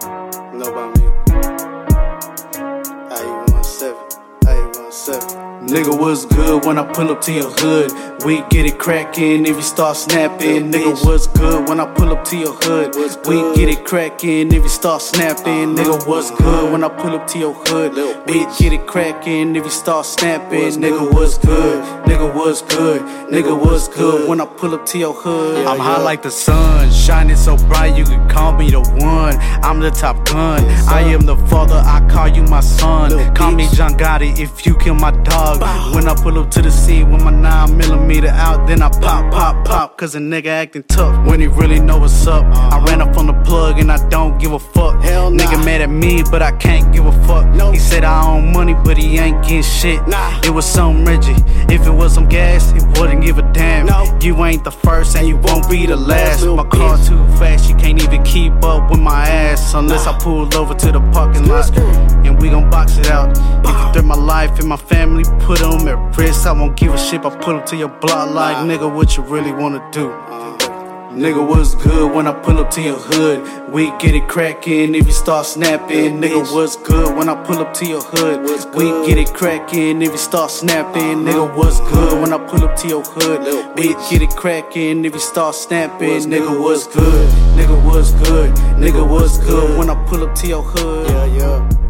know about me. I-817. I-817. Nigga, what's good when I pull up to your hood? We get it crackin' if you start snappin'. Nigga, what's good when I pull up to your hood? We get it crackin' if you start snappin'. Uh-huh. Nigga, what's good when I pull up to your hood? We get it crackin' if you start snappin'. Nigga, what's good? Nigga, what's good? Nigga, what's good when I pull up to your hood? I'm high like the sun, shining so bright you call me the one. I'm the top gun. I am the father, I call you my son. Call me John Gotti if you kill my dog. When I pull up to the scene with my 9 millimeter out, then I pop, pop, pop. Cause a nigga acting tough when he really know what's up. I uh-huh. ran up on the plug and I don't give a fuck. Hell nah. Nigga mad at me, but I can't give a fuck. No. He said I own money, but he ain't getting shit. Nah. It was some Reggie. If it was some gas, he wouldn't give a. You ain't the first and you won't be the last. My car too fast, you can't even keep up with my ass. Unless I pull over to the parking lot and we gon' box it out. If you threat my life and my family, put put 'em at risk. I won't give a shit. I put 'em to your block like nigga, what you really wanna do? Nigga, what's good when I pull up to your hood? We get it crackin' if you start snapping. Little Nigga, what's good when I pull up to your hood? We get it crackin' if you start snapping. Nigga, what's good when I pull up to your hood? We get it crackin' if you start snapping. What's Nigga, what's good? Nigga, what's good? Nigga, what's good when I pull up to your hood? Yeah, yeah.